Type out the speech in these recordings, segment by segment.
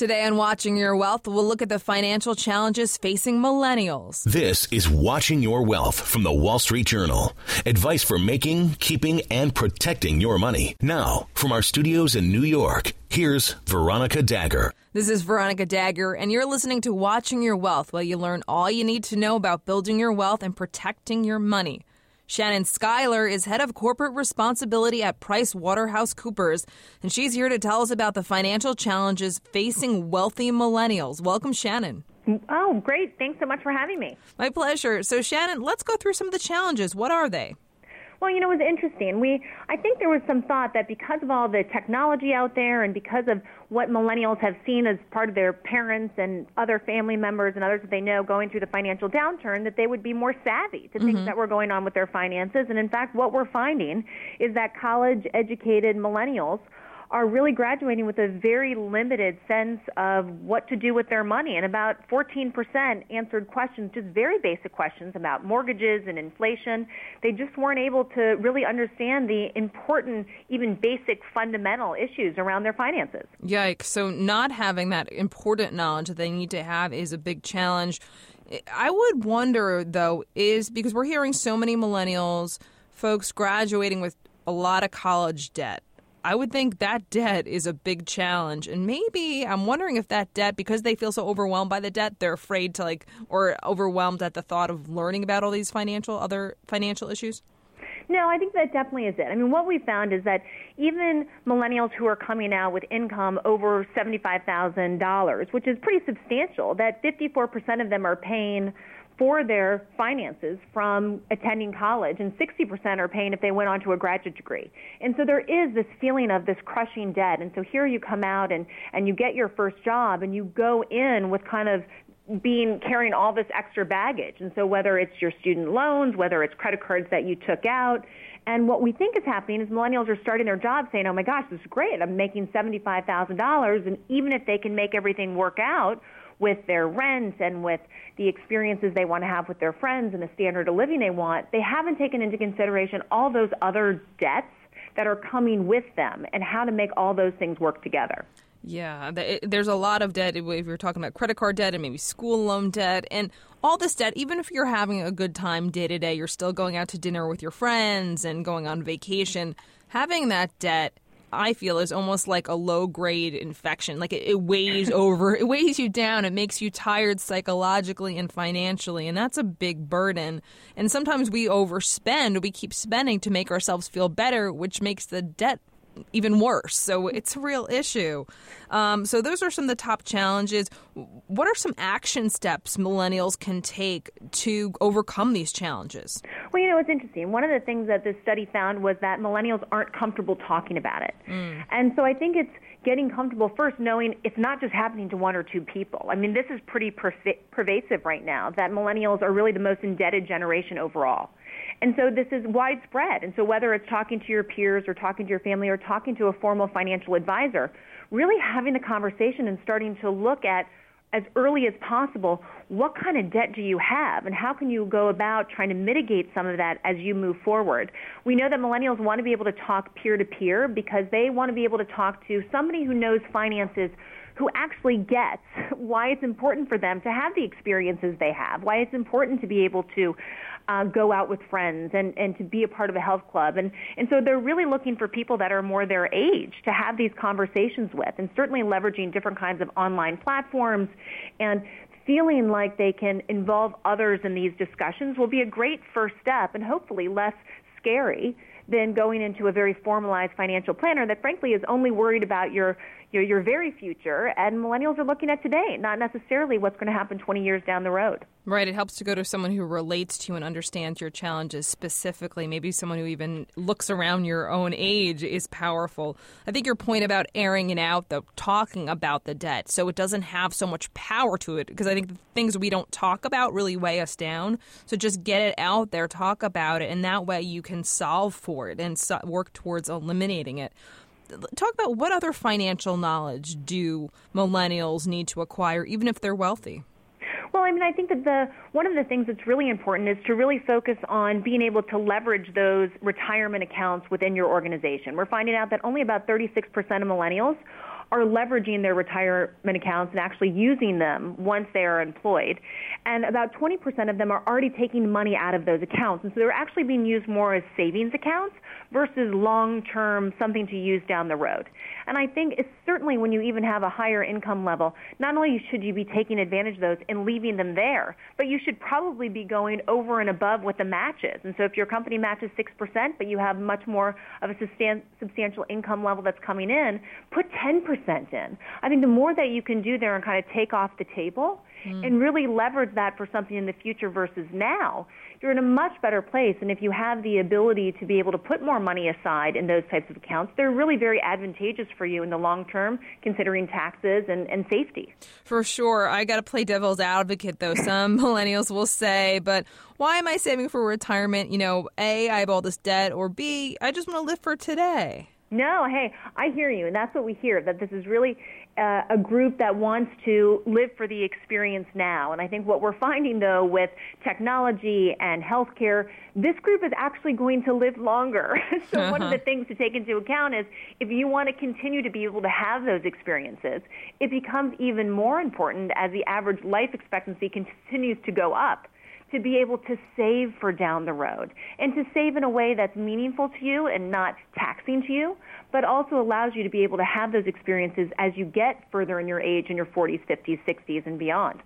Today on Watching Your Wealth, we'll look at the financial challenges facing millennials. This is Watching Your Wealth from the Wall Street Journal. Advice for making, keeping, and protecting your money. Now, from our studios in New York, here's Veronica Dagher. This is Veronica Dagher, and you're listening to Watching Your Wealth, where you learn all you need to know about building your wealth and protecting your money. Shannon Schuyler is head of corporate responsibility at PricewaterhouseCoopers, and she's here to tell us about the financial challenges facing wealthy millennials. Welcome, Shannon. Oh, great. Thanks so much for having me. My pleasure. So, Shannon, let's go through some of the challenges. What are they? Well, you know, it was interesting. We, I think there was some thought that because of all the technology out there and because of what millennials have seen as part of their parents and other family members and others that they know going through the financial downturn, that they would be more savvy to mm-hmm. things that were going on with their finances. And in fact, what we're finding is that college educated millennials are really graduating with a very limited sense of what to do with their money. And about 14% answered questions, just very basic questions about mortgages and inflation. They just weren't able to really understand the important, even basic fundamental issues around their finances. Yikes. So, not having that important knowledge that they need to have is a big challenge. I would wonder, though, is because we're hearing so many millennials, folks graduating with a lot of college debt I would think that debt is a big challenge. And maybe I'm wondering if that debt, because they feel so overwhelmed by the debt, they're afraid to like, or overwhelmed at the thought of learning about all these financial, other financial issues? No, I think that definitely is it. I mean, what we found is that even millennials who are coming out with income over $75,000, which is pretty substantial, that 54% of them are paying for their finances from attending college, and 60% are paying if they went on to a graduate degree. And so there is this feeling of this crushing debt. And so here you come out and, and you get your first job, and you go in with kind of being carrying all this extra baggage. And so whether it's your student loans, whether it's credit cards that you took out, and what we think is happening is millennials are starting their job saying, "Oh my gosh, this is great. I'm making $75,000 and even if they can make everything work out, with their rent and with the experiences they want to have with their friends and the standard of living they want, they haven't taken into consideration all those other debts that are coming with them and how to make all those things work together. Yeah, there's a lot of debt. If you're talking about credit card debt and maybe school loan debt and all this debt, even if you're having a good time day to day, you're still going out to dinner with your friends and going on vacation. Having that debt I feel is almost like a low grade infection. Like it, it weighs over, it weighs you down. It makes you tired psychologically and financially, and that's a big burden. And sometimes we overspend. We keep spending to make ourselves feel better, which makes the debt even worse. So it's a real issue. Um, so those are some of the top challenges. What are some action steps millennials can take to overcome these challenges? Well, you know, it's interesting. One of the things that this study found was that millennials aren't comfortable talking about it. Mm. And so I think it's getting comfortable first knowing it's not just happening to one or two people. I mean, this is pretty pervasive right now that millennials are really the most indebted generation overall. And so this is widespread. And so whether it's talking to your peers or talking to your family or talking to a formal financial advisor, really having the conversation and starting to look at as early as possible what kind of debt do you have and how can you go about trying to mitigate some of that as you move forward. We know that millennials want to be able to talk peer to peer because they want to be able to talk to somebody who knows finances who actually gets why it's important for them to have the experiences they have, why it's important to be able to uh, go out with friends and, and to be a part of a health club. And, and so they're really looking for people that are more their age to have these conversations with and certainly leveraging different kinds of online platforms and feeling like they can involve others in these discussions will be a great first step and hopefully less scary than going into a very formalized financial planner that frankly is only worried about your your, your very future, and millennials are looking at today, not necessarily what's going to happen 20 years down the road. Right. It helps to go to someone who relates to you and understands your challenges specifically. Maybe someone who even looks around your own age is powerful. I think your point about airing it out, though, talking about the debt, so it doesn't have so much power to it, because I think the things we don't talk about really weigh us down. So just get it out there, talk about it, and that way you can solve for it and work towards eliminating it. Talk about what other financial knowledge do millennials need to acquire, even if they're wealthy? Well, I mean, I think that the one of the things that's really important is to really focus on being able to leverage those retirement accounts within your organization. We're finding out that only about 36% of millennials are leveraging their retirement accounts and actually using them once they are employed. And about 20% of them are already taking money out of those accounts. And so they're actually being used more as savings accounts versus long term something to use down the road. And I think it's certainly when you even have a higher income level, not only should you be taking advantage of those and leaving them there, but you should probably be going over and above what the match is. And so if your company matches 6%, but you have much more of a substantial income level that's coming in, put 10% in. I think the more that you can do there and kind of take off the table mm. and really leverage that for something in the future versus now, you're in a much better place. And if you have the ability to be able to put more money aside in those types of accounts, they're really very advantageous for you in the long term, considering taxes and, and safety. For sure. I got to play devil's advocate, though. Some millennials will say, but why am I saving for retirement? You know, A, I have all this debt, or B, I just want to live for today. No, hey, I hear you, and that's what we hear. That this is really uh, a group that wants to live for the experience now. And I think what we're finding, though, with technology and healthcare, this group is actually going to live longer. so uh-huh. one of uh-huh. the things to take into account is if you want to continue to be able to have those experiences, it becomes even more important as the average life expectancy continues to go up to be able to save for down the road and to save in a way that's meaningful to you and not taxing to you, but also allows you to be able to have those experiences as you get further in your age in your 40s, 50s, 60s, and beyond.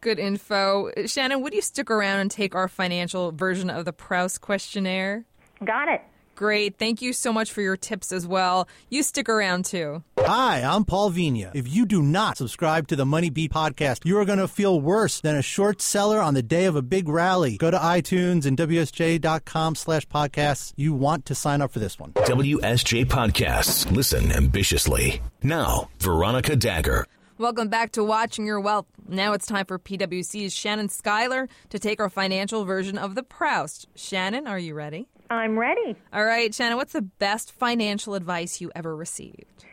Good info. Shannon, would you stick around and take our financial version of the Proust questionnaire? Got it. Great. Thank you so much for your tips as well. You stick around too. Hi, I'm Paul Vigna. If you do not subscribe to the MoneyBeat podcast, you are going to feel worse than a short seller on the day of a big rally. Go to iTunes and WSJ.com slash podcasts. You want to sign up for this one. WSJ Podcasts. Listen ambitiously. Now, Veronica Dagher. Welcome back to Watching Your Wealth. Now it's time for PwC's Shannon Schuyler to take our financial version of the Proust. Shannon, are you ready? I'm ready. All right, Shannon, what's the best financial advice you ever received?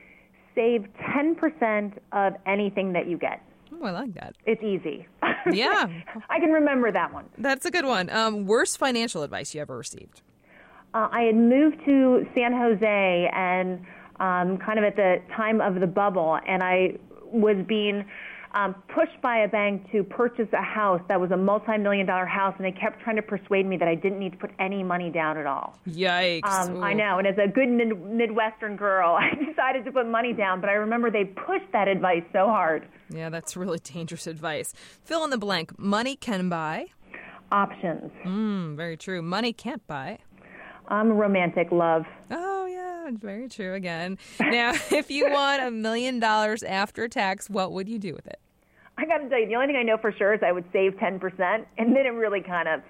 Save 10% of anything that you get. Oh, I like that. It's easy. Yeah. I can remember that one. That's a good one. Um, worst financial advice you ever received? Uh, I had moved to San Jose and um, kind of at the time of the bubble, and I was being um, pushed by a bank to purchase a house that was a multi-million dollar house, and they kept trying to persuade me that I didn't need to put any money down at all. Yikes! Um, I know, and as a good mid- Midwestern girl, I decided to put money down. But I remember they pushed that advice so hard. Yeah, that's really dangerous advice. Fill in the blank. Money can buy options. Mm, very true. Money can't buy. I'm romantic love. Oh yeah, It's very true again. Now, if you want a million dollars after tax, what would you do with it? I got to tell you, the only thing I know for sure is I would save 10%, and then it really kind of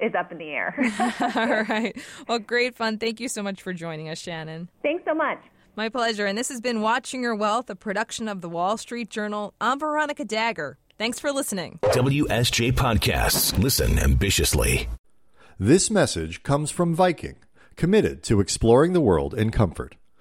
is up in the air. All right. Well, great fun. Thank you so much for joining us, Shannon. Thanks so much. My pleasure. And this has been Watching Your Wealth, a production of the Wall Street Journal. I'm Veronica Dagher. Thanks for listening. WSJ Podcasts. Listen ambitiously. This message comes from Viking, committed to exploring the world in comfort.